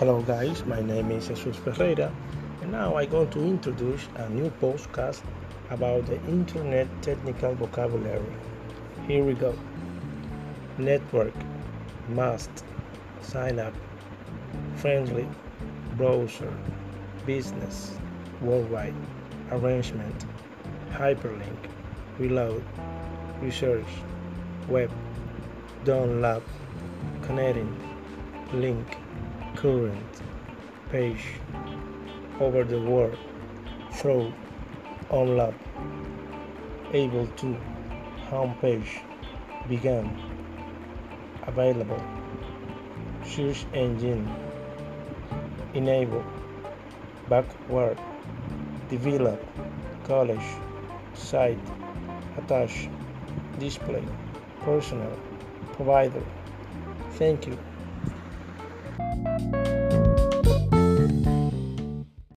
Hello guys, my name is Jesus Ferreira and now I'm going to introduce a new podcast about the internet technical vocabulary. Here we go. Network, must, sign up, friendly, browser, business, worldwide, arrangement, hyperlink, reload, research, web, download, connecting, link, current, page, over the word, throw, unlock, able to, home page, began, available, search engine, enable, backward, develop, college, site, attach, display, personal, provider. Thank you.